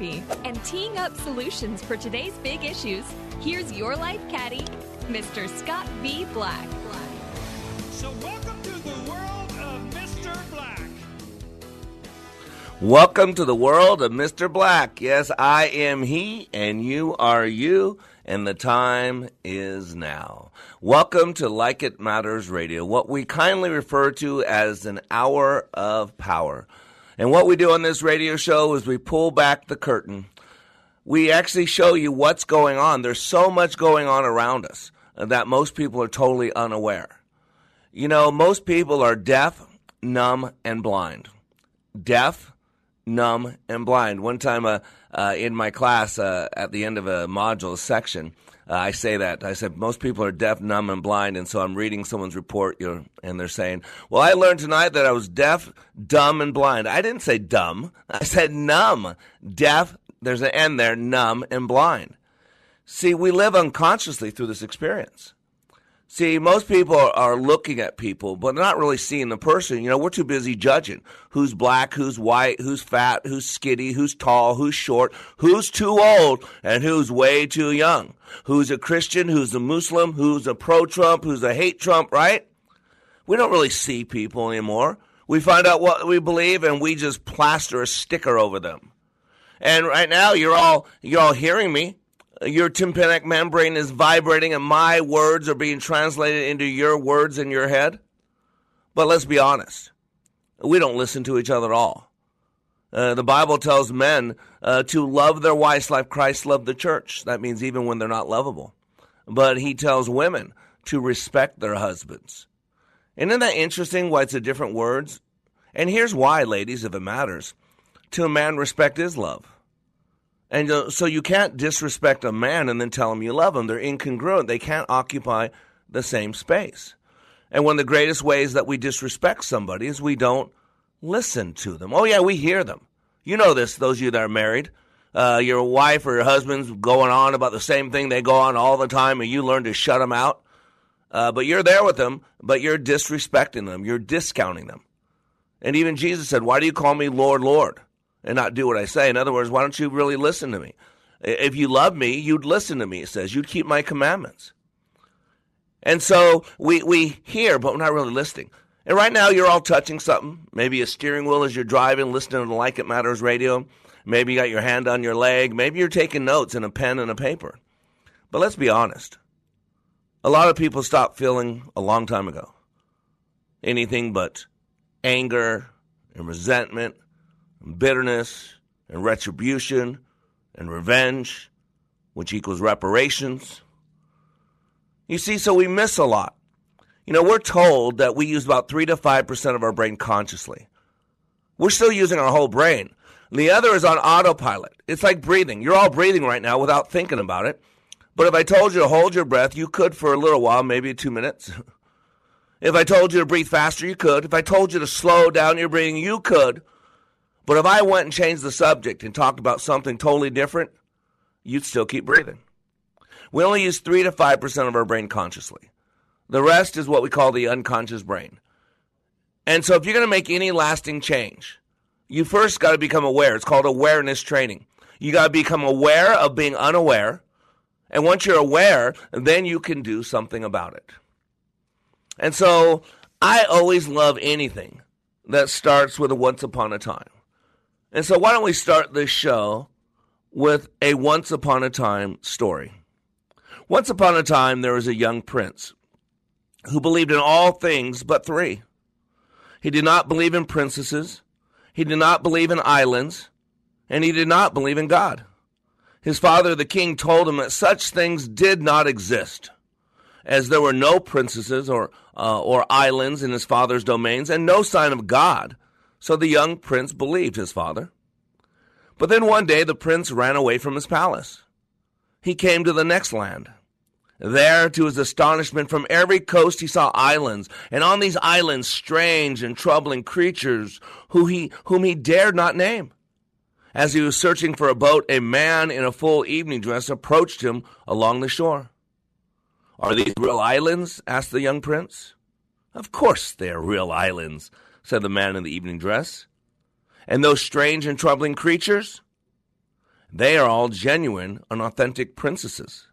And teeing up solutions for today's big issues, here's your life caddy, Mr. Scott V. Black. So, welcome to the world of Mr. Black. Welcome to the world of Mr. Black. Yes, I am he, and you are you, and the time is now. Welcome to Like It Matters Radio, what we kindly refer to as an hour of power. And what we do on this radio show is we pull back the curtain. We actually show you what's going on. There's so much going on around us that most people are totally unaware. You know, most people are deaf, numb, and blind. Deaf, numb, and blind. One time uh, uh, in my class, uh, at the end of a module section, uh, I say that. I said, most people are deaf, numb, and blind. And so I'm reading someone's report, you know, and they're saying, well, I learned tonight that I was deaf, dumb, and blind. I didn't say dumb. I said numb. Deaf, there's an N there, numb, and blind. See, we live unconsciously through this experience. See, most people are looking at people, but not really seeing the person. You know, we're too busy judging who's black, who's white, who's fat, who's skinny, who's tall, who's short, who's too old, and who's way too young. Who's a Christian, who's a Muslim, who's a pro Trump, who's a hate Trump, right? We don't really see people anymore. We find out what we believe and we just plaster a sticker over them. And right now you're all you're all hearing me your tympanic membrane is vibrating and my words are being translated into your words in your head. But let's be honest, we don't listen to each other at all. Uh, the Bible tells men uh, to love their wives like Christ loved the church. That means even when they're not lovable. But he tells women to respect their husbands. Isn't that interesting why it's a different words? And here's why, ladies, if it matters. To a man, respect is love. And uh, so you can't disrespect a man and then tell him you love him. They're incongruent. They can't occupy the same space. And one of the greatest ways that we disrespect somebody is we don't listen to them. Oh, yeah, we hear them. You know this, those of you that are married. Uh, your wife or your husband's going on about the same thing they go on all the time, and you learn to shut them out. Uh, but you're there with them, but you're disrespecting them. You're discounting them. And even Jesus said, Why do you call me Lord, Lord? And not do what I say. In other words, why don't you really listen to me? If you love me, you'd listen to me, it says. You'd keep my commandments. And so we, we hear, but we're not really listening. And right now, you're all touching something. Maybe a steering wheel as you're driving, listening to the Like It Matters radio. Maybe you got your hand on your leg. Maybe you're taking notes in a pen and a paper. But let's be honest. A lot of people stopped feeling a long time ago anything but anger and resentment and bitterness and retribution and revenge, which equals reparations. You see, so we miss a lot. You know, we're told that we use about 3 to 5% of our brain consciously. We're still using our whole brain. The other is on autopilot. It's like breathing. You're all breathing right now without thinking about it. But if I told you to hold your breath, you could for a little while, maybe two minutes. if I told you to breathe faster, you could. If I told you to slow down your breathing, you could. But if I went and changed the subject and talked about something totally different, you'd still keep breathing. We only use 3 to 5% of our brain consciously. The rest is what we call the unconscious brain. And so if you're going to make any lasting change, you first got to become aware. It's called awareness training. You got to become aware of being unaware. And once you're aware, then you can do something about it. And so I always love anything that starts with a once upon a time. And so, why don't we start this show with a once upon a time story? Once upon a time, there was a young prince who believed in all things but three. He did not believe in princesses, he did not believe in islands, and he did not believe in God. His father, the king, told him that such things did not exist, as there were no princesses or, uh, or islands in his father's domains, and no sign of God so the young prince believed his father. But then one day the prince ran away from his palace. He came to the next land. There, to his astonishment, from every coast he saw islands, and on these islands strange and troubling creatures who he, whom he dared not name. As he was searching for a boat, a man in a full evening dress approached him along the shore. Are these real islands? asked the young prince. Of course they are real islands, said the man in the evening dress. And those strange and troubling creatures? They are all genuine and authentic princesses.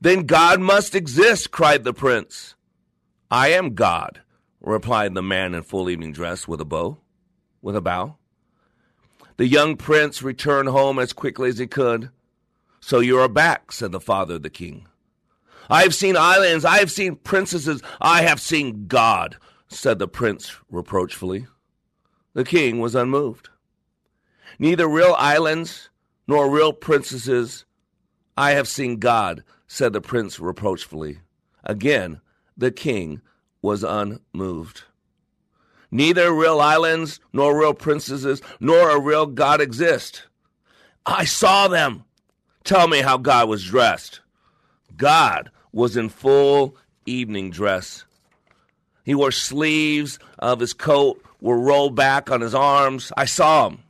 Then God must exist, cried the prince. I am God, replied the man in full evening dress with a bow, with a bow. The young prince returned home as quickly as he could. So you are back, said the father of the king. I have seen islands, I have seen princesses, I have seen God, said the prince reproachfully. The king was unmoved. Neither real islands nor real princesses, I have seen God, said the prince reproachfully. Again, the king was unmoved. Neither real islands, nor real princesses, nor a real God exist. I saw them. Tell me how God was dressed. God was in full evening dress. He wore sleeves of his coat were rolled back on his arms. I saw him.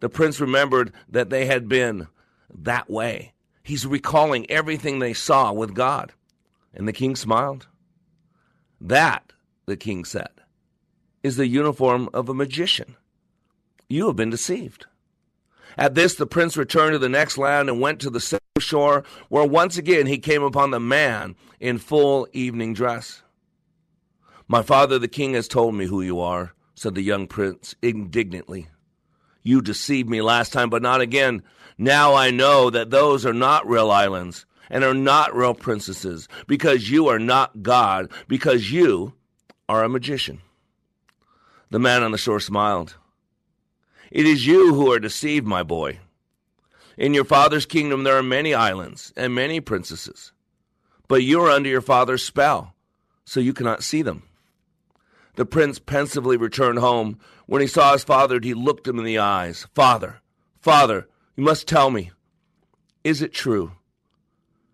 The prince remembered that they had been that way. He's recalling everything they saw with God. And the king smiled. That, the king said, is the uniform of a magician. You have been deceived. At this, the prince returned to the next land and went to the same shore, where once again he came upon the man in full evening dress. My father, the king, has told me who you are, said the young prince indignantly. You deceived me last time, but not again. Now I know that those are not real islands and are not real princesses, because you are not God, because you are a magician. The man on the shore smiled. It is you who are deceived, my boy. In your father's kingdom there are many islands and many princesses, but you are under your father's spell, so you cannot see them. The prince pensively returned home. When he saw his father, he looked him in the eyes. Father, father, you must tell me, is it true?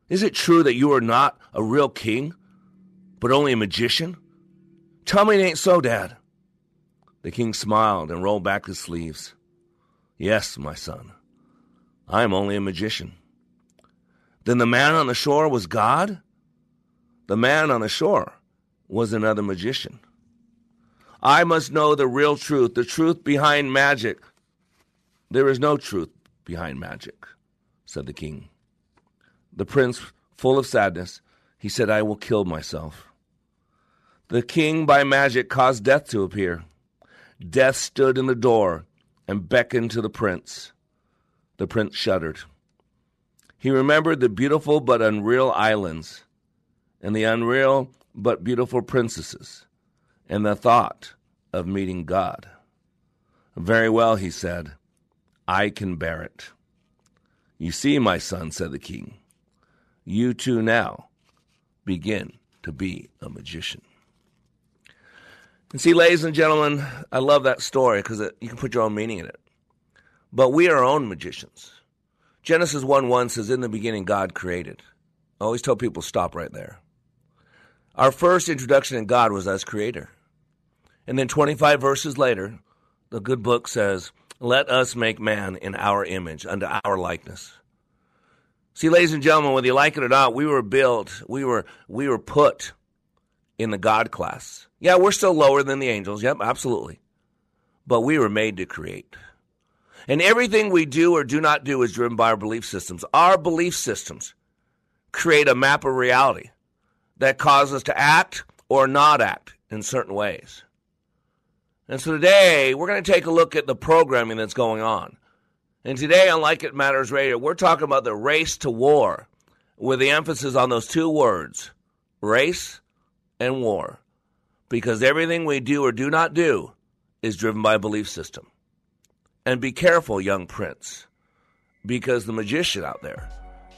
Is it true that you are not a real king, but only a magician? Tell me it ain't so, Dad. The king smiled and rolled back his sleeves. Yes, my son, I am only a magician. Then the man on the shore was God? The man on the shore was another magician. I must know the real truth, the truth behind magic. There is no truth behind magic, said the king. The prince, full of sadness, he said, I will kill myself. The king, by magic, caused death to appear. Death stood in the door and beckoned to the prince. The prince shuddered. He remembered the beautiful but unreal islands and the unreal but beautiful princesses and the thought of meeting God. Very well, he said, I can bear it. You see, my son, said the king, you too now begin to be a magician. And see, ladies and gentlemen, I love that story because you can put your own meaning in it. But we are our own magicians. Genesis 1 1 says, In the beginning, God created. I always tell people, stop right there. Our first introduction in God was as creator. And then 25 verses later, the good book says, Let us make man in our image, unto our likeness. See, ladies and gentlemen, whether you like it or not, we were built, we were, we were put in the God class. Yeah, we're still lower than the angels. Yep, absolutely. But we were made to create. And everything we do or do not do is driven by our belief systems. Our belief systems create a map of reality that causes us to act or not act in certain ways. And so today, we're going to take a look at the programming that's going on. And today on Like It Matters Radio, we're talking about the race to war with the emphasis on those two words race and war. Because everything we do or do not do is driven by a belief system. And be careful, young prince, because the magician out there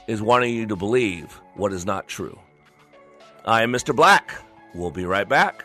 is wanting you to believe what is not true. I am Mr. Black. We'll be right back.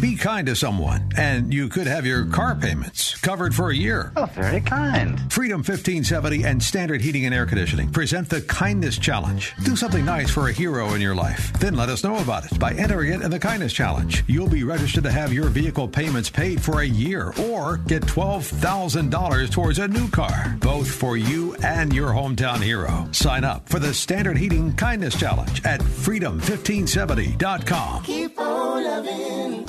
Be kind to someone, and you could have your car payments covered for a year. Oh, very kind. Freedom 1570 and Standard Heating and Air Conditioning present the Kindness Challenge. Do something nice for a hero in your life. Then let us know about it by entering it in the Kindness Challenge. You'll be registered to have your vehicle payments paid for a year or get $12,000 towards a new car, both for you and your hometown hero. Sign up for the Standard Heating Kindness Challenge at freedom1570.com. Keep on loving.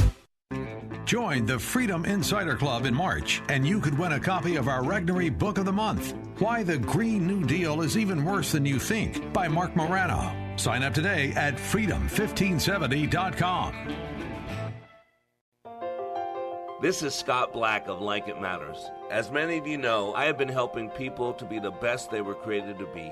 Join the Freedom Insider Club in March, and you could win a copy of our Regnery Book of the Month Why the Green New Deal is Even Worse Than You Think by Marc Morano. Sign up today at freedom1570.com. This is Scott Black of Like It Matters. As many of you know, I have been helping people to be the best they were created to be.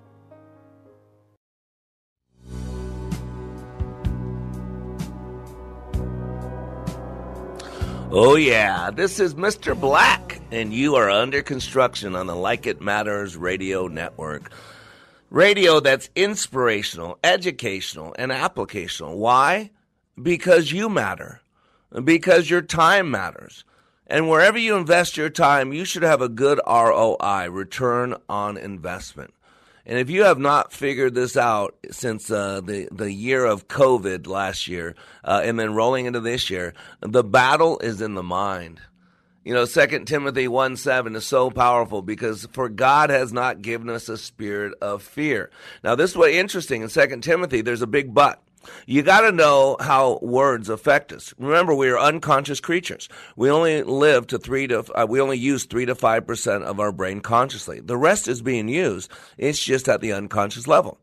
Oh, yeah, this is Mr. Black, and you are under construction on the Like It Matters radio network. Radio that's inspirational, educational, and applicational. Why? Because you matter, because your time matters. And wherever you invest your time, you should have a good ROI, return on investment. And if you have not figured this out since uh, the the year of COVID last year, uh, and then rolling into this year, the battle is in the mind. You know, Second Timothy one seven is so powerful because for God has not given us a spirit of fear. Now, this is what interesting in Second Timothy. There's a big but. You got to know how words affect us. Remember, we are unconscious creatures. We only live to three to uh, we only use three to five percent of our brain consciously. The rest is being used. It's just at the unconscious level.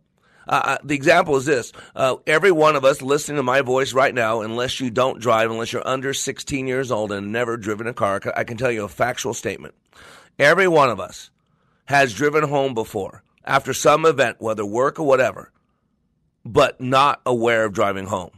Uh, uh, the example is this: uh, every one of us listening to my voice right now, unless you don't drive, unless you're under 16 years old and never driven a car, I can tell you a factual statement. Every one of us has driven home before after some event, whether work or whatever but not aware of driving home.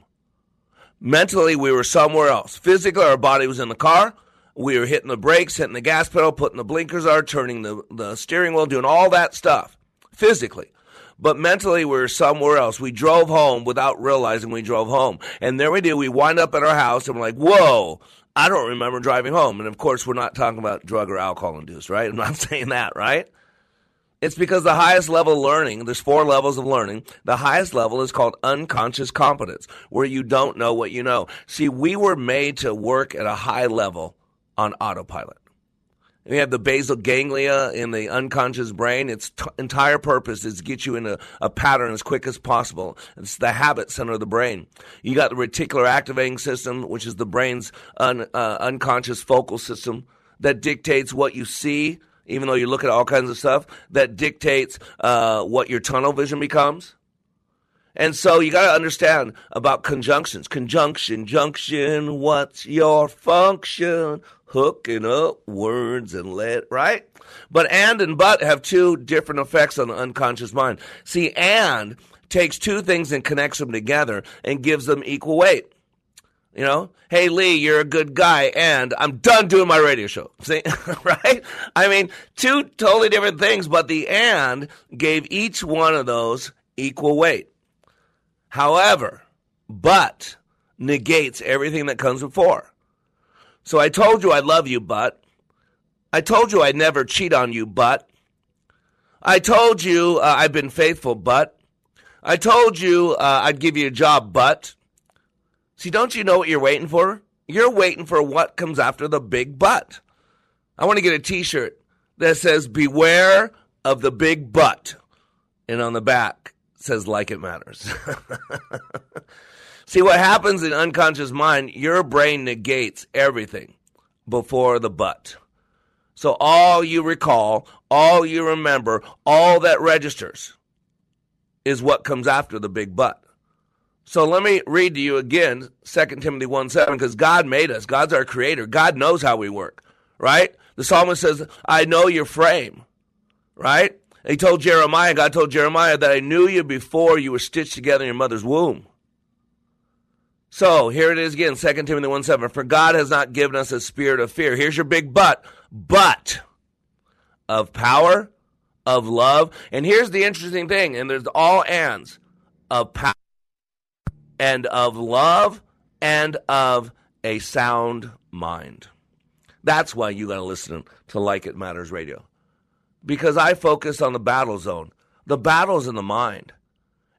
Mentally, we were somewhere else. Physically, our body was in the car. We were hitting the brakes, hitting the gas pedal, putting the blinkers on, turning the, the steering wheel, doing all that stuff physically. But mentally, we were somewhere else. We drove home without realizing we drove home. And there we do. We wind up at our house and we're like, whoa, I don't remember driving home. And of course, we're not talking about drug or alcohol induced, right? I'm not saying that, right? It's because the highest level learning, there's four levels of learning. The highest level is called unconscious competence, where you don't know what you know. See, we were made to work at a high level on autopilot. We have the basal ganglia in the unconscious brain. Its t- entire purpose is to get you in a, a, pattern as quick as possible. It's the habit center of the brain. You got the reticular activating system, which is the brain's un, uh, unconscious focal system that dictates what you see, even though you look at all kinds of stuff, that dictates uh, what your tunnel vision becomes. And so you got to understand about conjunctions. Conjunction, junction, what's your function? hooking up words and let, right? But and and but have two different effects on the unconscious mind. See, and takes two things and connects them together and gives them equal weight. You know, hey Lee, you're a good guy, and I'm done doing my radio show. See, right? I mean, two totally different things, but the and gave each one of those equal weight. However, but negates everything that comes before. So I told you I love you, but. I told you I'd never cheat on you, but. I told you uh, I've been faithful, but. I told you uh, I'd give you a job, but. See, don't you know what you're waiting for? You're waiting for what comes after the big butt. I want to get a t shirt that says, Beware of the big butt. And on the back says, Like it matters. See, what happens in unconscious mind, your brain negates everything before the butt. So all you recall, all you remember, all that registers is what comes after the big but. So let me read to you again 2 Timothy 1 7, because God made us. God's our creator. God knows how we work, right? The psalmist says, I know your frame, right? he told Jeremiah, God told Jeremiah that I knew you before you were stitched together in your mother's womb. So here it is again, 2 Timothy 1 7. For God has not given us a spirit of fear. Here's your big but. But of power, of love. And here's the interesting thing, and there's all ands of power and of love and of a sound mind. That's why you got to listen to Like It Matters Radio. Because I focus on the battle zone. The battle's in the mind.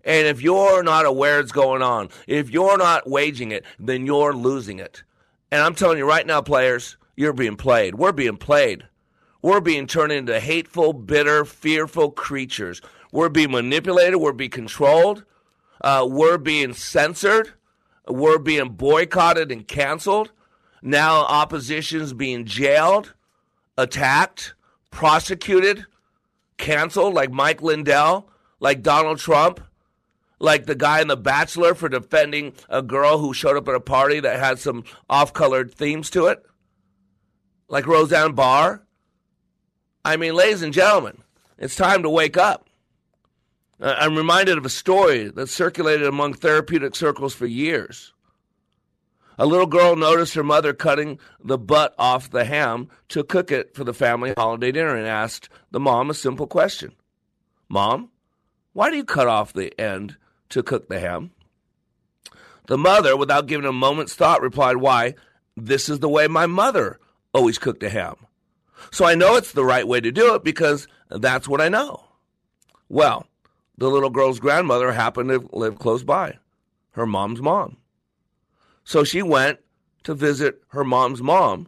And if you're not aware it's going on, if you're not waging it, then you're losing it. And I'm telling you right now, players, you're being played. We're being played. We're being turned into hateful, bitter, fearful creatures. We're being manipulated. We're being controlled. Uh, we're being censored. We're being boycotted and canceled. Now opposition's being jailed, attacked, prosecuted, canceled, like Mike Lindell, like Donald Trump like the guy in The Bachelor for defending a girl who showed up at a party that had some off colored themes to it, like Roseanne Barr. I mean, ladies and gentlemen, it's time to wake up. I'm reminded of a story that circulated among therapeutic circles for years. A little girl noticed her mother cutting the butt off the ham to cook it for the family holiday dinner and asked the mom a simple question Mom, why do you cut off the end to cook the ham. The mother, without giving a moment's thought, replied, Why, this is the way my mother always cooked a ham. So I know it's the right way to do it because that's what I know. Well, the little girl's grandmother happened to live close by, her mom's mom. So she went to visit her mom's mom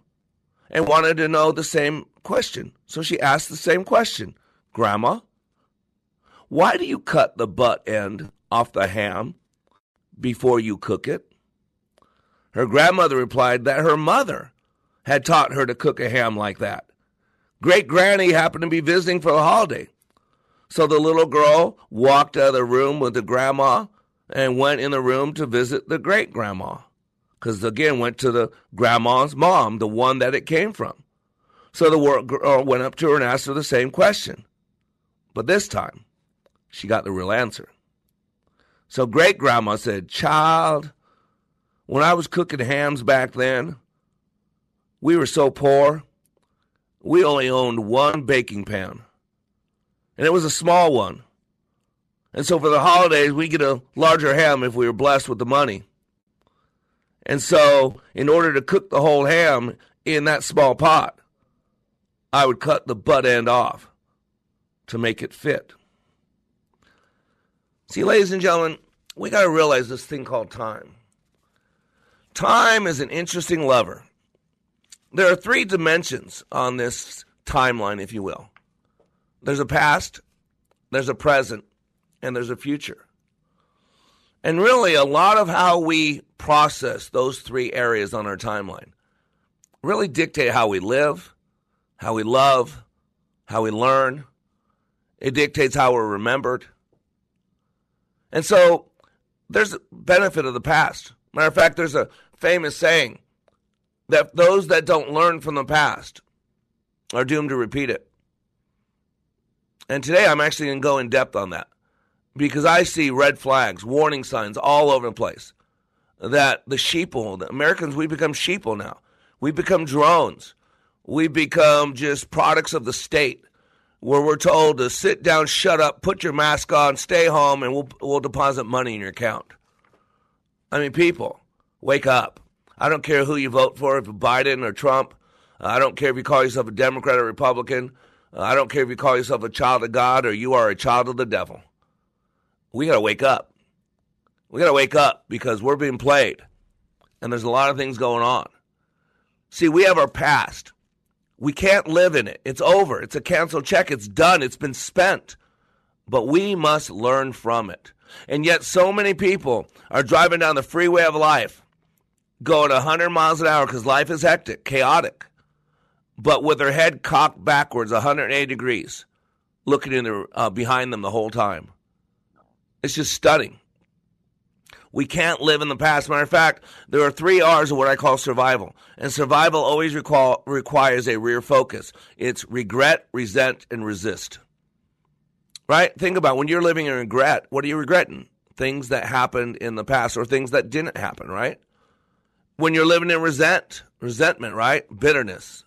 and wanted to know the same question. So she asked the same question Grandma, why do you cut the butt end off the ham before you cook it? Her grandmother replied that her mother had taught her to cook a ham like that. Great granny happened to be visiting for the holiday. So the little girl walked out of the room with the grandma and went in the room to visit the great grandma. Because again, went to the grandma's mom, the one that it came from. So the girl uh, went up to her and asked her the same question. But this time, she got the real answer. So great grandma said, Child, when I was cooking hams back then, we were so poor, we only owned one baking pan. And it was a small one. And so for the holidays, we get a larger ham if we were blessed with the money. And so, in order to cook the whole ham in that small pot, I would cut the butt end off to make it fit. See, ladies and gentlemen, we got to realize this thing called time. Time is an interesting lover. there are three dimensions on this timeline, if you will. There's a past, there's a present, and there's a future. And really, a lot of how we process those three areas on our timeline really dictate how we live, how we love, how we learn. It dictates how we're remembered. And so there's a benefit of the past. Matter of fact, there's a famous saying that those that don't learn from the past are doomed to repeat it. And today I'm actually going to go in depth on that because I see red flags, warning signs all over the place that the sheeple, the Americans, we become sheeple now. We become drones. We become just products of the state where we're told to sit down, shut up, put your mask on, stay home, and we'll, we'll deposit money in your account. I mean, people, wake up. I don't care who you vote for, if Biden or Trump. I don't care if you call yourself a Democrat or Republican. Uh, I don't care if you call yourself a child of God or you are a child of the devil. We got to wake up. We got to wake up because we're being played. And there's a lot of things going on. See, we have our past. We can't live in it. It's over. It's a canceled check. It's done. It's been spent. But we must learn from it. And yet, so many people are driving down the freeway of life, going 100 miles an hour because life is hectic, chaotic, but with their head cocked backwards 180 degrees, looking in their, uh, behind them the whole time. It's just stunning. We can't live in the past. Matter of fact, there are three R's of what I call survival. And survival always require, requires a rear focus. It's regret, resent, and resist. Right? Think about when you're living in regret, what are you regretting? Things that happened in the past or things that didn't happen, right? When you're living in resent, resentment, right? Bitterness.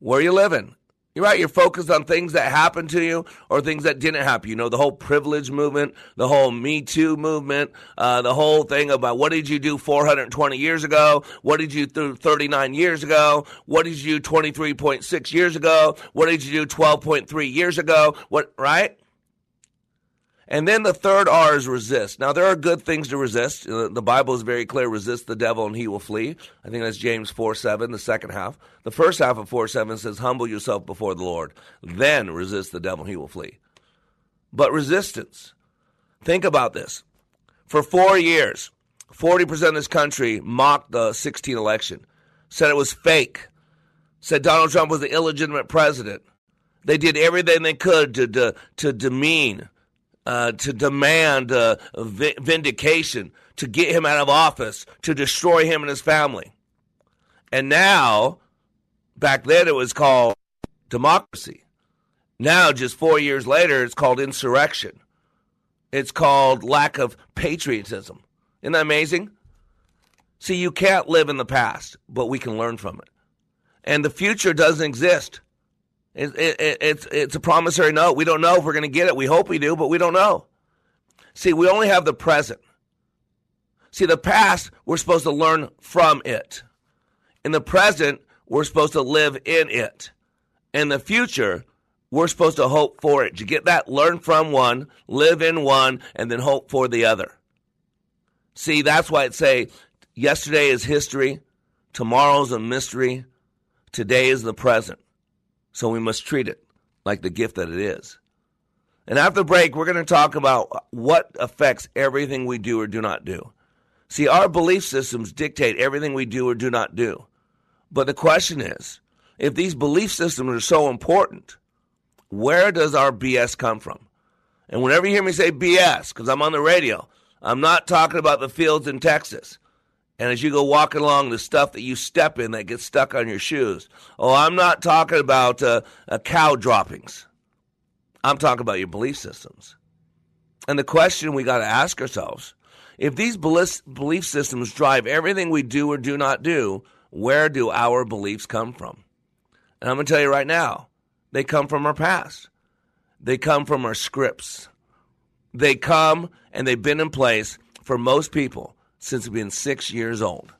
Where are you living? You're right. You're focused on things that happened to you or things that didn't happen. You know, the whole privilege movement, the whole Me Too movement, uh, the whole thing about what did you do 420 years ago? What did you do 39 years ago? What did you do 23.6 years ago? What did you do 12.3 years ago? What, right? And then the third R is resist. Now, there are good things to resist. The Bible is very clear resist the devil and he will flee. I think that's James 4 7, the second half. The first half of 4 7 says, Humble yourself before the Lord, then resist the devil and he will flee. But resistance, think about this. For four years, 40% of this country mocked the 16 election, said it was fake, said Donald Trump was the illegitimate president. They did everything they could to, to, to demean uh, to demand uh, vindication, to get him out of office, to destroy him and his family. And now, back then it was called democracy. Now, just four years later, it's called insurrection. It's called lack of patriotism. Isn't that amazing? See, you can't live in the past, but we can learn from it. And the future doesn't exist. It, it, it's it's a promissory note. We don't know if we're going to get it. We hope we do, but we don't know. See, we only have the present. See, the past, we're supposed to learn from it. In the present, we're supposed to live in it. In the future, we're supposed to hope for it. You get that? Learn from one, live in one, and then hope for the other. See, that's why it say yesterday is history, tomorrow's a mystery, today is the present. So we must treat it like the gift that it is. And after the break, we're going to talk about what affects everything we do or do not do. See, our belief systems dictate everything we do or do not do. But the question is if these belief systems are so important, where does our BS come from? And whenever you hear me say BS, because I'm on the radio, I'm not talking about the fields in Texas. And as you go walking along, the stuff that you step in that gets stuck on your shoes. Oh, I'm not talking about uh, uh, cow droppings. I'm talking about your belief systems. And the question we got to ask ourselves if these belief systems drive everything we do or do not do, where do our beliefs come from? And I'm going to tell you right now, they come from our past. They come from our scripts. They come and they've been in place for most people since been six years old.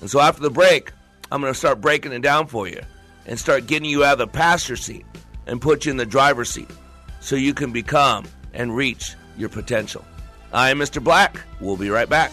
And so after the break, I'm going to start breaking it down for you and start getting you out of the passenger seat and put you in the driver's seat so you can become and reach your potential. I am Mr. Black. We'll be right back.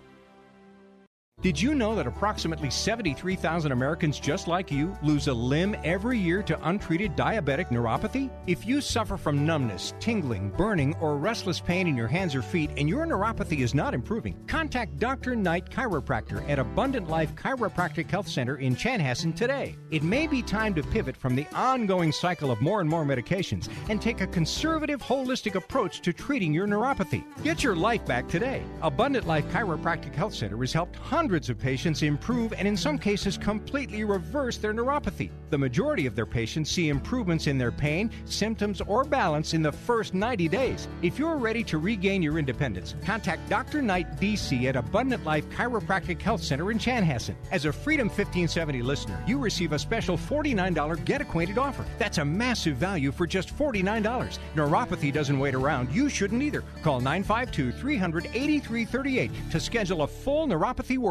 Did you know that approximately 73,000 Americans just like you lose a limb every year to untreated diabetic neuropathy? If you suffer from numbness, tingling, burning, or restless pain in your hands or feet and your neuropathy is not improving, contact Dr. Knight Chiropractor at Abundant Life Chiropractic Health Center in Chanhassen today. It may be time to pivot from the ongoing cycle of more and more medications and take a conservative, holistic approach to treating your neuropathy. Get your life back today. Abundant Life Chiropractic Health Center has helped hundreds of patients improve and in some cases completely reverse their neuropathy. The majority of their patients see improvements in their pain, symptoms, or balance in the first 90 days. If you're ready to regain your independence, contact Dr. Knight DC at Abundant Life Chiropractic Health Center in Chanhassen. As a Freedom 1570 listener, you receive a special $49 Get Acquainted offer. That's a massive value for just $49. Neuropathy doesn't wait around. You shouldn't either. Call 952 300 8338 to schedule a full neuropathy workup.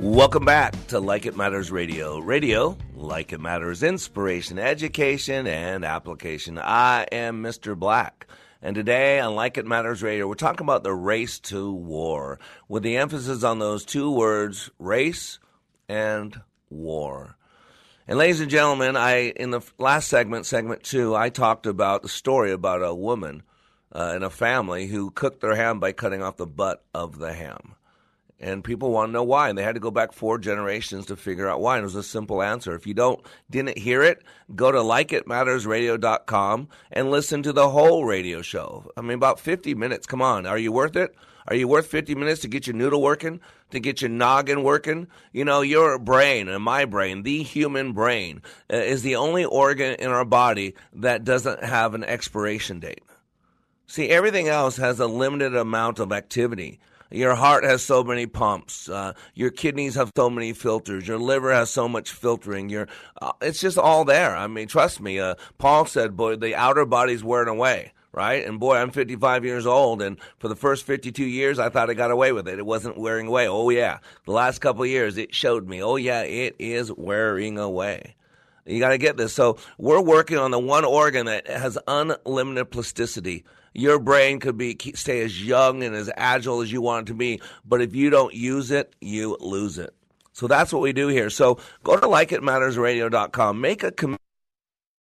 Welcome back to Like It Matters Radio. Radio, like it matters, inspiration, education, and application. I am Mr. Black. And today on Like It Matters Radio, we're talking about the race to war, with the emphasis on those two words, race and war. And ladies and gentlemen, I in the last segment, segment two, I talked about the story about a woman uh, in a family who cooked their ham by cutting off the butt of the ham and people want to know why and they had to go back four generations to figure out why and it was a simple answer. If you don't didn't hear it go to likeitmattersradio.com and listen to the whole radio show. I mean about 50 minutes. Come on. Are you worth it? Are you worth 50 minutes to get your noodle working? To get your noggin working? You know your brain and my brain the human brain uh, is the only organ in our body that doesn't have an expiration date. See everything else has a limited amount of activity your heart has so many pumps. Uh, your kidneys have so many filters. Your liver has so much filtering. Your, uh, it's just all there. I mean, trust me. Uh, Paul said, "Boy, the outer body's wearing away." Right? And boy, I'm 55 years old, and for the first 52 years, I thought I got away with it. It wasn't wearing away. Oh yeah, the last couple years, it showed me. Oh yeah, it is wearing away. You got to get this. So we're working on the one organ that has unlimited plasticity. Your brain could be stay as young and as agile as you want it to be, but if you don't use it, you lose it. So that's what we do here. So go to likeitmattersradio.com, make a commitment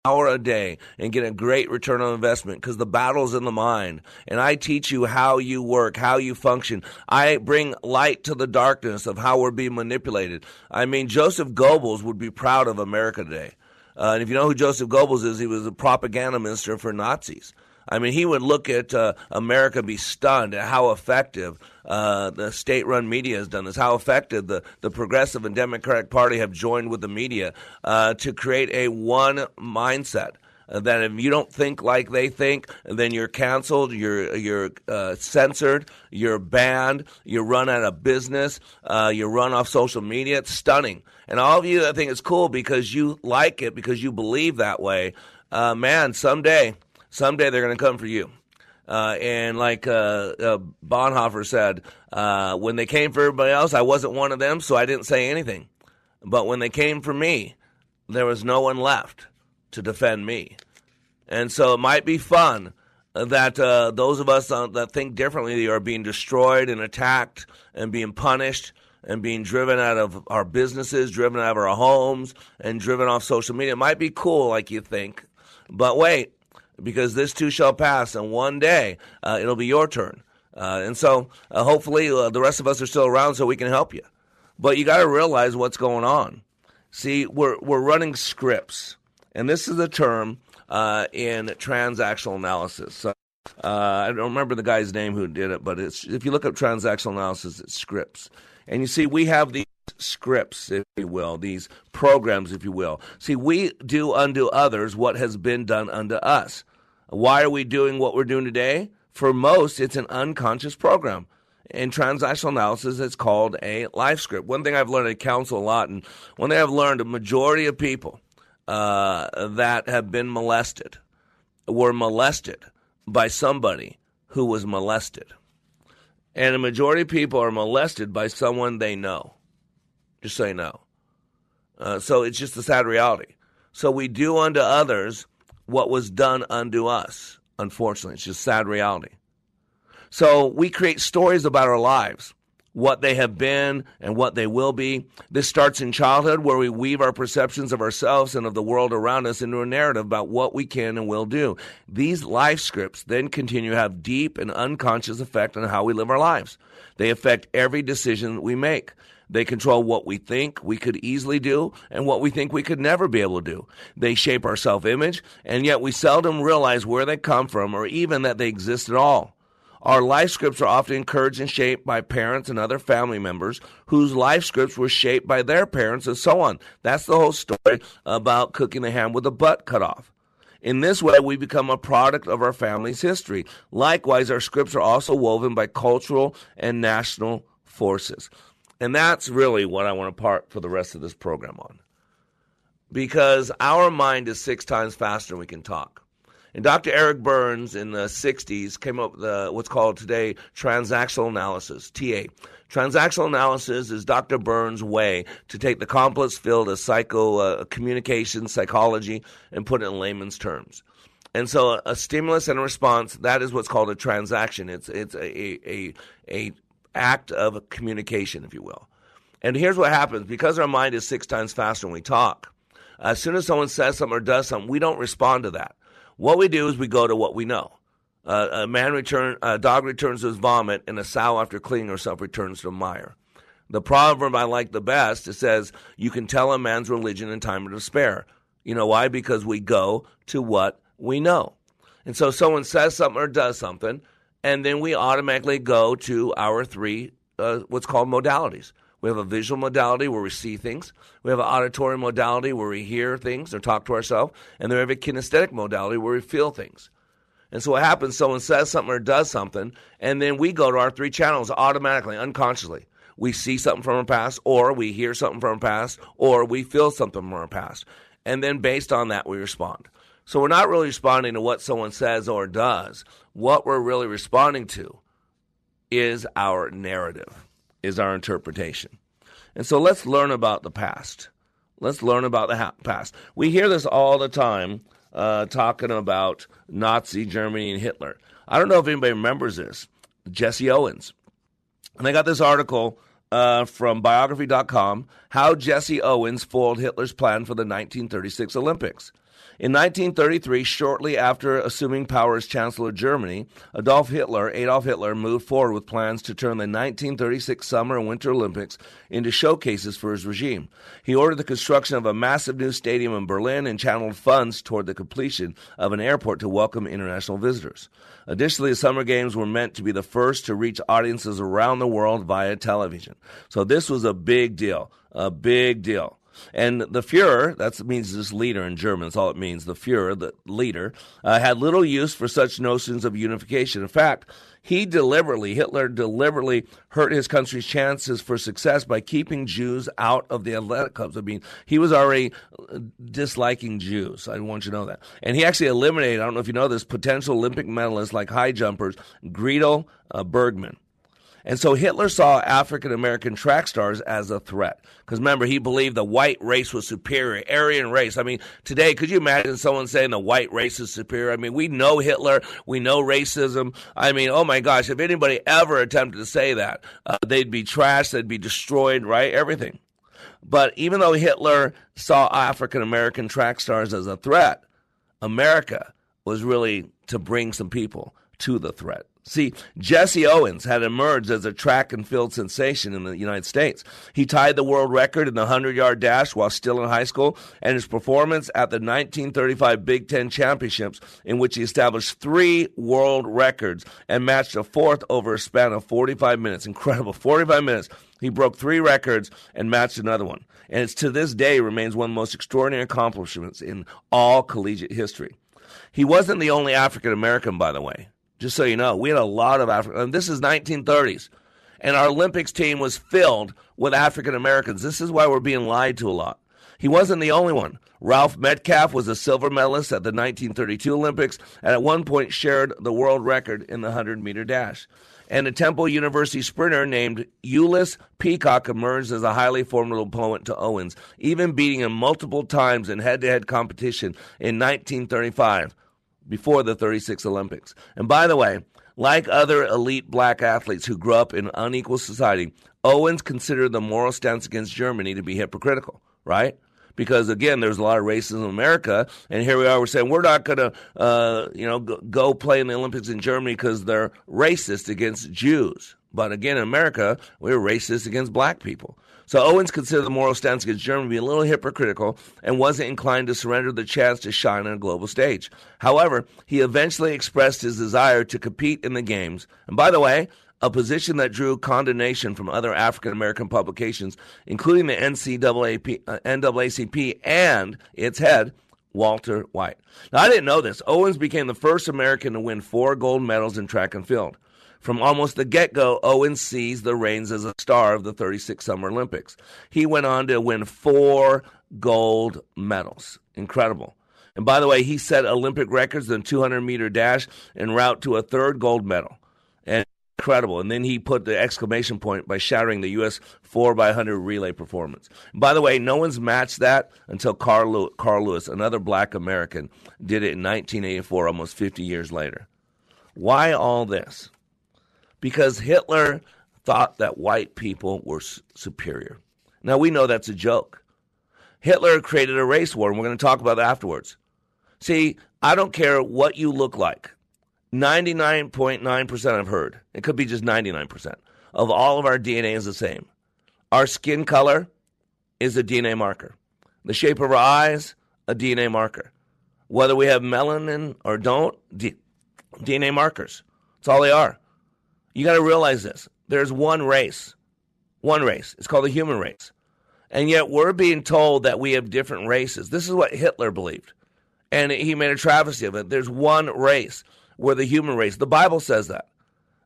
hour a day and get a great return on investment because the battle's in the mind. And I teach you how you work, how you function. I bring light to the darkness of how we're being manipulated. I mean, Joseph Goebbels would be proud of America today. Uh, and if you know who Joseph Goebbels is, he was a propaganda minister for Nazis. I mean, he would look at uh, America be stunned at how effective uh, the state run media has done this, how effective the, the Progressive and Democratic Party have joined with the media uh, to create a one mindset. That if you don't think like they think, then you're canceled, you're you're uh, censored, you're banned, you're run out of business, uh, you're run off social media. It's stunning, and all of you that think it's cool because you like it because you believe that way. Uh, man, someday someday they're going to come for you. Uh, and like uh, uh, Bonhoeffer said, uh, when they came for everybody else, I wasn't one of them, so I didn't say anything. But when they came for me, there was no one left to defend me. And so it might be fun that uh, those of us uh, that think differently are being destroyed and attacked and being punished and being driven out of our businesses, driven out of our homes, and driven off social media. It might be cool, like you think. But wait, because this too shall pass, and one day uh, it'll be your turn. Uh, and so uh, hopefully uh, the rest of us are still around so we can help you. But you got to realize what's going on. See, we're, we're running scripts, and this is a term uh, in transactional analysis. So, uh, I don't remember the guy's name who did it, but it's if you look up transactional analysis, it's scripts. And you see, we have these scripts, if you will, these programs, if you will. See, we do unto others what has been done unto us. Why are we doing what we're doing today? For most, it's an unconscious program. In transactional analysis, it's called a life script. One thing I've learned at counsel a lot, and one thing I've learned, a majority of people uh, that have been molested were molested by somebody who was molested. And a majority of people are molested by someone they know. Just you know. Uh, so it's just a sad reality. So we do unto others what was done unto us. Unfortunately, it's just sad reality. So we create stories about our lives, what they have been and what they will be. This starts in childhood, where we weave our perceptions of ourselves and of the world around us into a narrative about what we can and will do. These life scripts then continue to have deep and unconscious effect on how we live our lives. They affect every decision that we make. They control what we think we could easily do and what we think we could never be able to do. They shape our self image, and yet we seldom realize where they come from or even that they exist at all. Our life scripts are often encouraged and shaped by parents and other family members whose life scripts were shaped by their parents and so on. That's the whole story about cooking the ham with the butt cut off. In this way, we become a product of our family's history. Likewise, our scripts are also woven by cultural and national forces. And that's really what I want to part for the rest of this program on. Because our mind is six times faster than we can talk. And Dr. Eric Burns in the 60s came up with uh, what's called today transactional analysis, TA. Transactional analysis is Dr. Burns' way to take the complex field of psycho uh, communication, psychology, and put it in layman's terms. And so, a, a stimulus and a response that is what's called a transaction. It's it's a a, a act of communication, if you will. And here's what happens because our mind is six times faster when we talk. As soon as someone says something or does something, we don't respond to that. What we do is we go to what we know. Uh, a man return, a dog returns to his vomit, and a sow, after cleaning herself, returns to mire. The proverb I like the best it says, "You can tell a man's religion in time of despair." You know why? Because we go to what we know. And so, someone says something or does something, and then we automatically go to our three uh, what's called modalities. We have a visual modality where we see things. We have an auditory modality where we hear things or talk to ourselves, and then we have a kinesthetic modality where we feel things. And so what happens? Someone says something or does something, and then we go to our three channels automatically, unconsciously. We see something from our past, or we hear something from our past, or we feel something from our past, and then based on that we respond. So we're not really responding to what someone says or does. What we're really responding to is our narrative, is our interpretation. And so let's learn about the past. Let's learn about the past. We hear this all the time uh, talking about Nazi Germany and Hitler. I don't know if anybody remembers this. Jesse Owens. And I got this article uh, from biography.com How Jesse Owens Foiled Hitler's Plan for the 1936 Olympics. In 1933, shortly after assuming power as Chancellor of Germany, Adolf Hitler, Adolf Hitler, moved forward with plans to turn the 1936 Summer and Winter Olympics into showcases for his regime. He ordered the construction of a massive new stadium in Berlin and channeled funds toward the completion of an airport to welcome international visitors. Additionally, the Summer Games were meant to be the first to reach audiences around the world via television. So this was a big deal, a big deal. And the Fuhrer, that means this leader in German, that's all it means, the Fuhrer, the leader, uh, had little use for such notions of unification. In fact, he deliberately, Hitler deliberately hurt his country's chances for success by keeping Jews out of the athletic clubs. I mean, he was already uh, disliking Jews. I want you to know that. And he actually eliminated, I don't know if you know this, potential Olympic medalists like high jumpers, Gretel uh, Bergmann. And so Hitler saw African American track stars as a threat. Because remember, he believed the white race was superior, Aryan race. I mean, today, could you imagine someone saying the white race is superior? I mean, we know Hitler, we know racism. I mean, oh my gosh, if anybody ever attempted to say that, uh, they'd be trashed, they'd be destroyed, right? Everything. But even though Hitler saw African American track stars as a threat, America was really to bring some people to the threat. See, Jesse Owens had emerged as a track and field sensation in the United States. He tied the world record in the 100 yard dash while still in high school, and his performance at the 1935 Big Ten Championships, in which he established three world records and matched a fourth over a span of 45 minutes. Incredible. 45 minutes. He broke three records and matched another one. And it's to this day remains one of the most extraordinary accomplishments in all collegiate history. He wasn't the only African American, by the way. Just so you know, we had a lot of African. This is 1930s, and our Olympics team was filled with African Americans. This is why we're being lied to a lot. He wasn't the only one. Ralph Metcalfe was a silver medalist at the 1932 Olympics, and at one point shared the world record in the 100 meter dash. And a Temple University sprinter named Eulace Peacock emerged as a highly formidable opponent to Owens, even beating him multiple times in head to head competition in 1935 before the 36 Olympics. And by the way, like other elite black athletes who grew up in unequal society, Owens considered the moral stance against Germany to be hypocritical, right? Because again, there's a lot of racism in America, and here we are. We're saying we're not going to, uh, you know, go play in the Olympics in Germany because they're racist against Jews. But again, in America, we're racist against black people. So Owens considered the moral stance against Germany to be a little hypocritical and wasn't inclined to surrender the chance to shine on a global stage. However, he eventually expressed his desire to compete in the games. And by the way, a position that drew condemnation from other African American publications, including the NCAAP, uh, NAACP and its head, Walter White. Now, I didn't know this. Owens became the first American to win four gold medals in track and field. From almost the get go, Owen seized the reins as a star of the 36 Summer Olympics. He went on to win four gold medals. Incredible. And by the way, he set Olympic records in 200 meter dash en route to a third gold medal. And incredible. And then he put the exclamation point by shattering the U.S. 4x100 relay performance. By the way, no one's matched that until Carl, Carl Lewis, another black American, did it in 1984, almost 50 years later. Why all this? Because Hitler thought that white people were superior. Now, we know that's a joke. Hitler created a race war, and we're going to talk about that afterwards. See, I don't care what you look like. 99.9% I've heard, it could be just 99%, of all of our DNA is the same. Our skin color is a DNA marker. The shape of our eyes, a DNA marker. Whether we have melanin or don't, D- DNA markers. That's all they are. You got to realize this. There's one race. One race. It's called the human race. And yet we're being told that we have different races. This is what Hitler believed. And he made a travesty of it. There's one race. We're the human race. The Bible says that.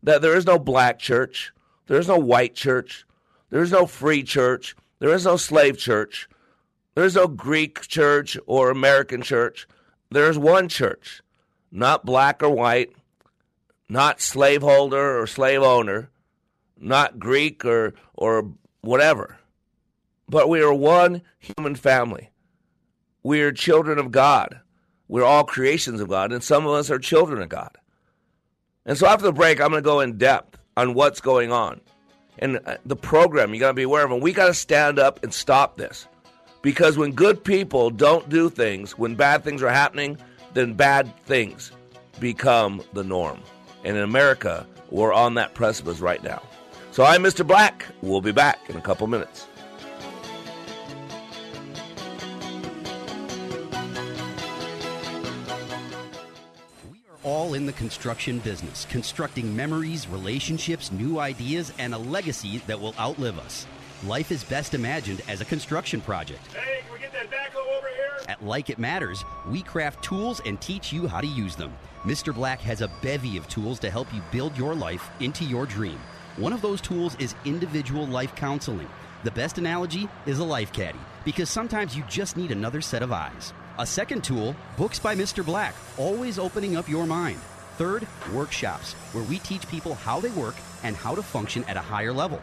That there is no black church. There is no white church. There is no free church. There is no slave church. There is no Greek church or American church. There is one church, not black or white, not slaveholder or slave owner, not Greek or, or whatever. But we are one human family. We are children of God. We're all creations of God, and some of us are children of God. And so after the break, I'm going to go in depth on what's going on. And uh, the program you got to be aware of, and we got to stand up and stop this. Because when good people don't do things, when bad things are happening, then bad things become the norm. And in America, we're on that precipice right now. So I'm Mr. Black. We'll be back in a couple minutes. We are all in the construction business, constructing memories, relationships, new ideas, and a legacy that will outlive us. Life is best imagined as a construction project. Hey, can we get that backhoe over here? At Like It Matters, we craft tools and teach you how to use them. Mr. Black has a bevy of tools to help you build your life into your dream. One of those tools is individual life counseling. The best analogy is a life caddy, because sometimes you just need another set of eyes. A second tool, Books by Mr. Black, always opening up your mind. Third, workshops, where we teach people how they work and how to function at a higher level.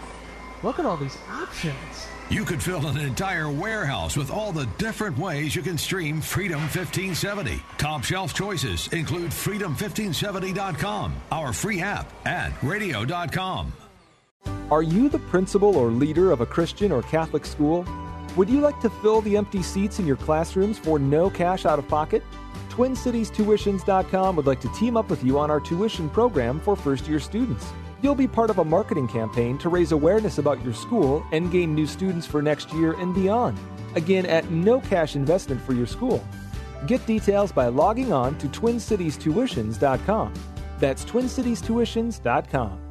Look at all these options. You could fill an entire warehouse with all the different ways you can stream Freedom 1570. Top shelf choices include freedom1570.com, our free app, and radio.com. Are you the principal or leader of a Christian or Catholic school? Would you like to fill the empty seats in your classrooms for no cash out of pocket? TwinCitiesTuitions.com would like to team up with you on our tuition program for first year students. You'll be part of a marketing campaign to raise awareness about your school and gain new students for next year and beyond. Again, at no cash investment for your school. Get details by logging on to TwinCitiesTuitions.com. That's TwinCitiesTuitions.com.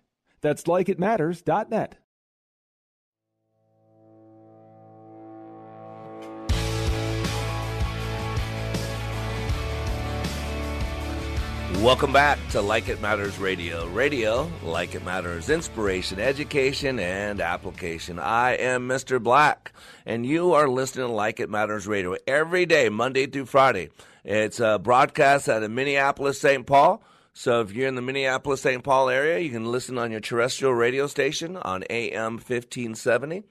That's likeitmatters.net. Welcome back to Like It Matters Radio. Radio, like it matters, inspiration, education, and application. I am Mr. Black, and you are listening to Like It Matters Radio every day, Monday through Friday. It's a broadcast out of Minneapolis, St. Paul. So if you're in the Minneapolis, St. Paul area, you can listen on your terrestrial radio station on AM 1570.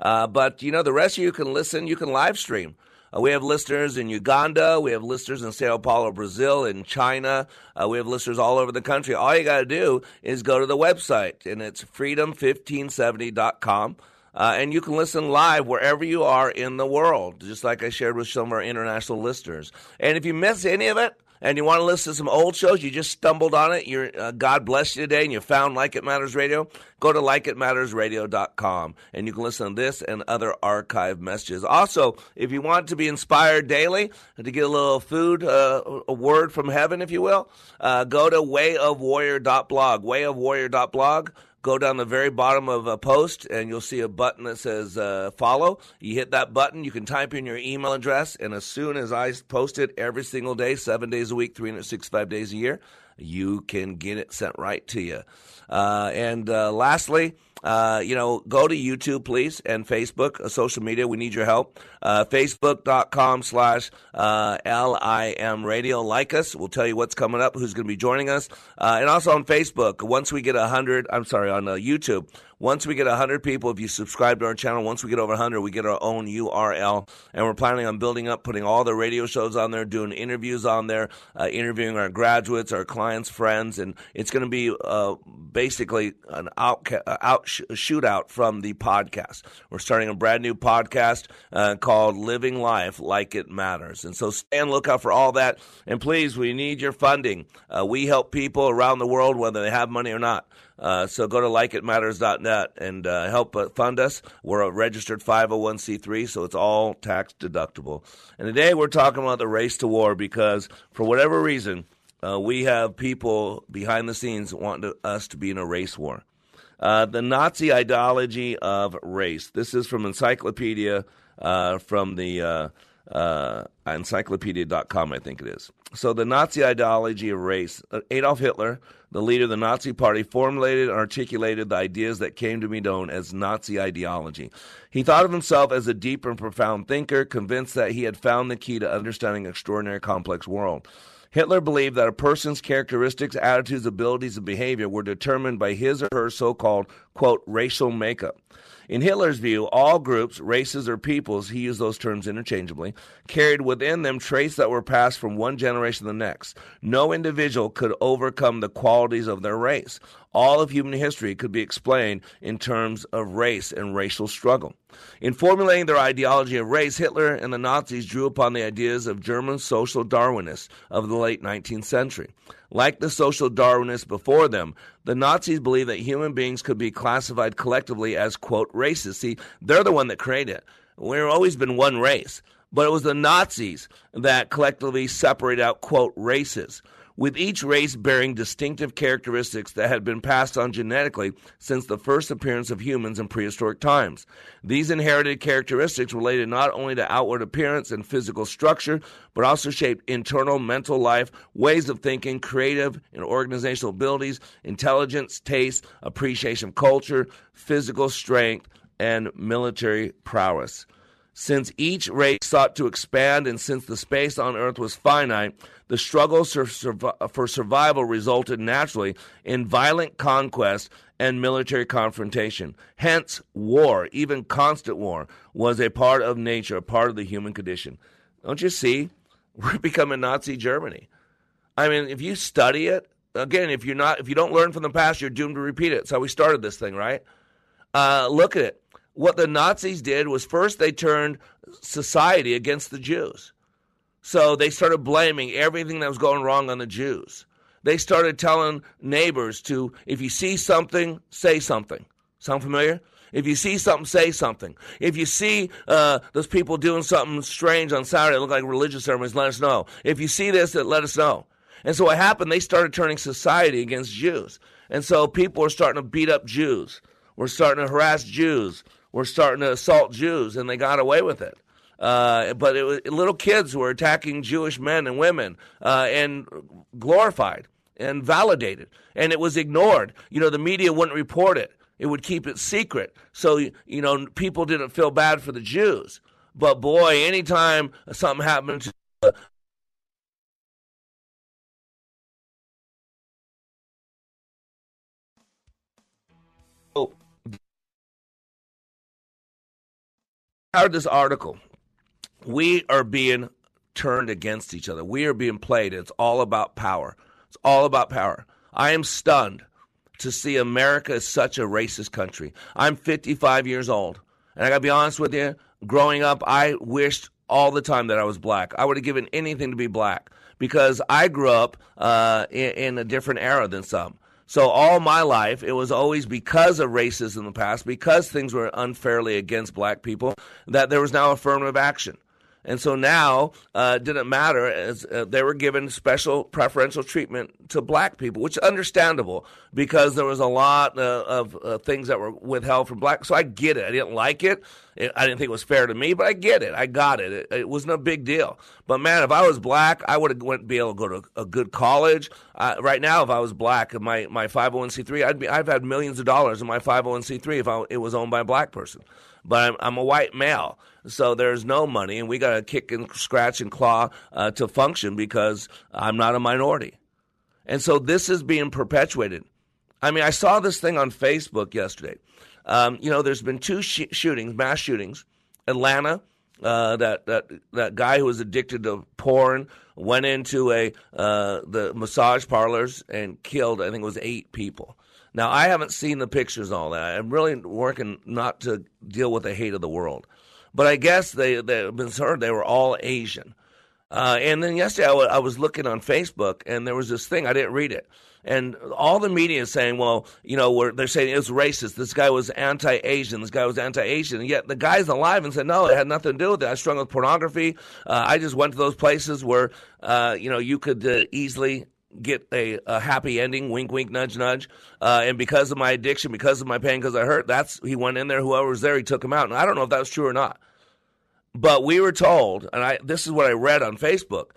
Uh, but, you know, the rest of you can listen, you can live stream. Uh, we have listeners in Uganda. We have listeners in Sao Paulo, Brazil, in China. Uh, we have listeners all over the country. All you got to do is go to the website, and it's freedom1570.com. Uh, and you can listen live wherever you are in the world, just like I shared with some of our international listeners. And if you miss any of it, and you want to listen to some old shows, you just stumbled on it, you're, uh, God bless you today, and you found Like It Matters Radio, go to likeitmattersradio.com, and you can listen to this and other archive messages. Also, if you want to be inspired daily, to get a little food, uh, a word from heaven, if you will, uh, go to wayofwarrior.blog, wayofwarrior.blog go down the very bottom of a post and you'll see a button that says uh, follow. You hit that button, you can type in your email address, and as soon as I post it every single day, seven days a week, 365 days a year, you can get it sent right to you. Uh, and uh, lastly, uh, you know, go to YouTube, please, and Facebook, uh, social media. We need your help. Uh, Facebook.com slash uh, LIM radio. Like us. We'll tell you what's coming up, who's going to be joining us. Uh, and also on Facebook, once we get 100, I'm sorry, on uh, YouTube, once we get 100 people, if you subscribe to our channel, once we get over 100, we get our own URL. And we're planning on building up, putting all the radio shows on there, doing interviews on there, uh, interviewing our graduates, our clients, friends. And it's going to be uh, basically an out, out sh- shootout from the podcast. We're starting a brand new podcast uh, called Living Life Like It Matters. And so stay on lookout for all that. And please, we need your funding. Uh, we help people around the world, whether they have money or not. Uh, so go to likeitmatters.net and uh, help uh, fund us. We're a registered 501c3, so it's all tax deductible. And today we're talking about the race to war because, for whatever reason, uh, we have people behind the scenes wanting to, us to be in a race war. Uh, the Nazi ideology of race. This is from Encyclopedia, uh, from the Uh, encyclopedia.com, I think it is. So, the Nazi ideology of race. Uh, Adolf Hitler the leader of the Nazi Party, formulated and articulated the ideas that came to be known as Nazi ideology. He thought of himself as a deep and profound thinker, convinced that he had found the key to understanding an extraordinary complex world. Hitler believed that a person's characteristics, attitudes, abilities, and behavior were determined by his or her so called, quote, racial makeup. In Hitler's view, all groups, races, or peoples, he used those terms interchangeably, carried within them traits that were passed from one generation to the next. No individual could overcome the qualities of their race. All of human history could be explained in terms of race and racial struggle. In formulating their ideology of race, Hitler and the Nazis drew upon the ideas of German social Darwinists of the late 19th century. Like the social Darwinists before them, the Nazis believed that human beings could be classified collectively as, quote, races. See, they're the one that created it. We've always been one race. But it was the Nazis that collectively separated out, quote, races with each race bearing distinctive characteristics that had been passed on genetically since the first appearance of humans in prehistoric times. These inherited characteristics related not only to outward appearance and physical structure, but also shaped internal mental life, ways of thinking, creative and organizational abilities, intelligence, taste, appreciation of culture, physical strength, and military prowess. Since each race sought to expand and since the space on Earth was finite, the struggle for survival resulted naturally in violent conquest and military confrontation. Hence, war, even constant war, was a part of nature, a part of the human condition. Don't you see? We're becoming Nazi Germany. I mean, if you study it, again, if you're not, if you don't learn from the past, you're doomed to repeat it. That's how we started this thing, right? Uh, look at it what the Nazis did was first they turned society against the Jews. So they started blaming everything that was going wrong on the Jews. They started telling neighbors to, if you see something, say something. Sound familiar? If you see something, say something. If you see uh, those people doing something strange on Saturday, look like religious ceremonies, let us know. If you see this, let us know. And so what happened? They started turning society against Jews. And so people were starting to beat up Jews. We're starting to harass Jews were starting to assault Jews, and they got away with it. Uh, but it was, little kids were attacking Jewish men and women uh, and glorified and validated, and it was ignored. You know, the media wouldn't report it; it would keep it secret. So you know, people didn't feel bad for the Jews. But boy, anytime something happened to out this article, we are being turned against each other. We are being played. It's all about power. It's all about power. I am stunned to see America as such a racist country. I'm 55 years old, and I got to be honest with you. Growing up, I wished all the time that I was black. I would have given anything to be black because I grew up uh, in, in a different era than some. So all my life, it was always because of racism in the past, because things were unfairly against black people, that there was now affirmative action. And so now uh, it didn't matter as uh, they were given special preferential treatment to black people, which is understandable because there was a lot uh, of uh, things that were withheld from black. So I get it. I didn't like it. I didn't think it was fair to me, but I get it. I got it. It, it wasn't a big deal. But man, if I was black, I would have be able to go to a good college. Uh, right now, if I was black, my my 501c3, I'd be I've had millions of dollars in my 501c3 if I, it was owned by a black person. But I'm, I'm a white male so there's no money, and we got to kick and scratch and claw uh, to function because I'm not a minority. And so this is being perpetuated. I mean, I saw this thing on Facebook yesterday. Um, you know, there's been two sh- shootings, mass shootings. Atlanta, uh, that that that guy who was addicted to porn went into a uh, the massage parlors and killed. I think it was eight people. Now I haven't seen the pictures all that. I'm really working not to deal with the hate of the world. But I guess they they been heard they were all Asian. Uh, and then yesterday I, w- I was looking on Facebook and there was this thing I didn't read it. And all the media is saying, well, you know, they're saying it was racist. This guy was anti-Asian. This guy was anti-Asian. And yet the guy's alive and said, no, it had nothing to do with it. I struggled with pornography. Uh, I just went to those places where, uh, you know, you could uh, easily get a, a, happy ending, wink, wink, nudge, nudge. Uh, and because of my addiction, because of my pain, because I hurt, that's he went in there. Whoever was there, he took him out. And I don't know if that was true or not. But we were told, and I, this is what I read on Facebook.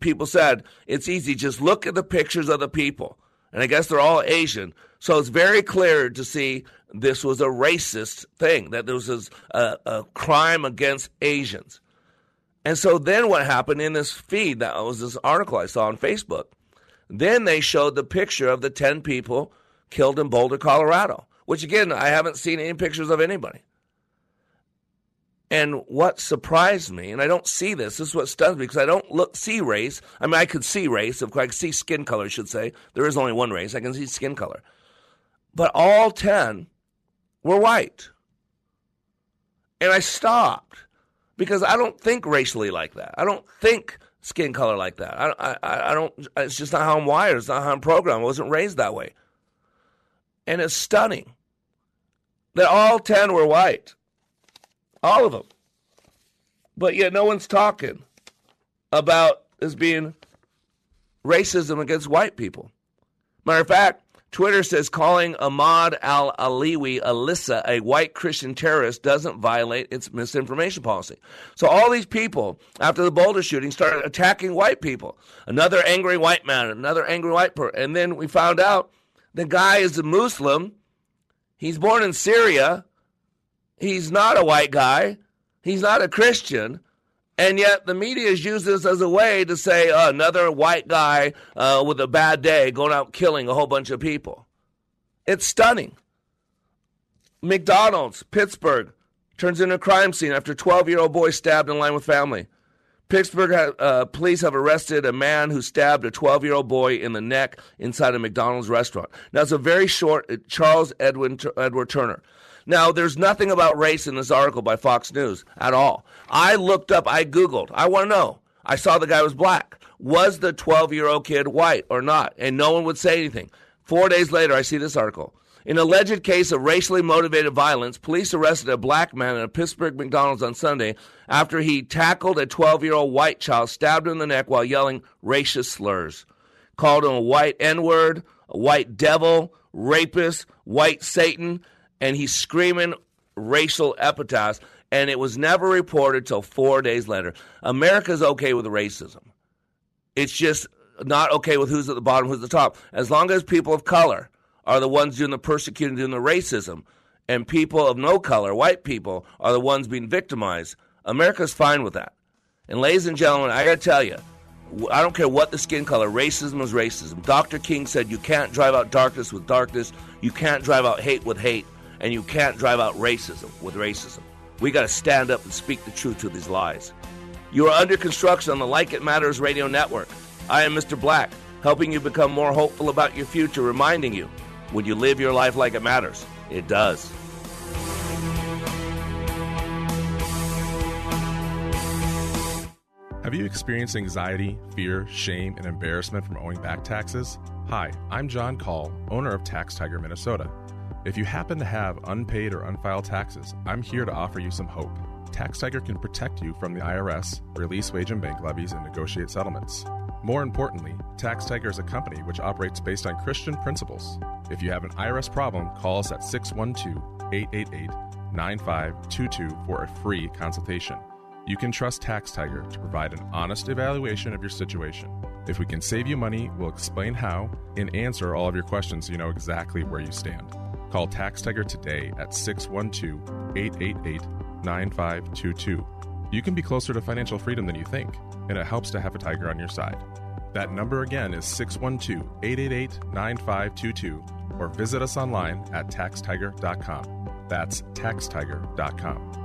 People said it's easy. Just look at the pictures of the people, and I guess they're all Asian. So it's very clear to see this was a racist thing. That there was a, a crime against Asians. And so then what happened in this feed? That was this article I saw on Facebook. Then they showed the picture of the ten people killed in Boulder, Colorado. Which again, I haven't seen any pictures of anybody. And what surprised me, and I don't see this, this is what stuns me because I don't look see race. I mean, I could see race, of course, I could see skin color, I should say. There is only one race. I can see skin color. But all 10 were white. And I stopped because I don't think racially like that. I don't think skin color like that. I, I, I don't, it's just not how I'm wired. It's not how I'm programmed. I wasn't raised that way. And it's stunning that all 10 were white. All of them. But yet no one's talking about this being racism against white people. Matter of fact, Twitter says calling Ahmad al Aliwi Alissa a white Christian terrorist doesn't violate its misinformation policy. So all these people, after the Boulder shooting, started attacking white people. Another angry white man, another angry white person. And then we found out the guy is a Muslim. He's born in Syria. He's not a white guy. He's not a Christian. And yet the media has used this as a way to say uh, another white guy uh, with a bad day going out killing a whole bunch of people. It's stunning. McDonald's, Pittsburgh, turns into a crime scene after 12 year old boy stabbed in line with family. Pittsburgh uh, police have arrested a man who stabbed a 12 year old boy in the neck inside a McDonald's restaurant. Now, it's a very short uh, Charles Edwin, Edward Turner. Now, there's nothing about race in this article by Fox News at all. I looked up, I Googled, I want to know. I saw the guy was black. Was the 12 year old kid white or not? And no one would say anything. Four days later, I see this article. In alleged case of racially motivated violence, police arrested a black man at a Pittsburgh McDonald's on Sunday after he tackled a 12 year old white child, stabbed him in the neck while yelling racist slurs. Called him a white N word, a white devil, rapist, white Satan, and he's screaming racial epithets, and it was never reported till four days later. America's okay with racism. It's just not okay with who's at the bottom, who's at the top. As long as people of color are the ones doing the persecuting, doing the racism, and people of no color, white people, are the ones being victimized, America's fine with that. And ladies and gentlemen, I gotta tell you, I don't care what the skin color, racism is racism. Dr. King said you can't drive out darkness with darkness, you can't drive out hate with hate, and you can't drive out racism with racism. We got to stand up and speak the truth to these lies. You are under construction on the Like It Matters radio network. I am Mr. Black, helping you become more hopeful about your future, reminding you when you live your life like it matters, it does. Have you experienced anxiety, fear, shame, and embarrassment from owing back taxes? Hi, I'm John Call, owner of Tax Tiger Minnesota. If you happen to have unpaid or unfiled taxes, I'm here to offer you some hope. Tax Tiger can protect you from the IRS, release wage and bank levies, and negotiate settlements. More importantly, Tax Tiger is a company which operates based on Christian principles. If you have an IRS problem, call us at 612 888 9522 for a free consultation. You can trust Tax Tiger to provide an honest evaluation of your situation. If we can save you money, we'll explain how and answer all of your questions so you know exactly where you stand. Call Tax Tiger today at 612 888 9522. You can be closer to financial freedom than you think, and it helps to have a tiger on your side. That number again is 612 888 9522, or visit us online at taxtiger.com. That's taxtiger.com.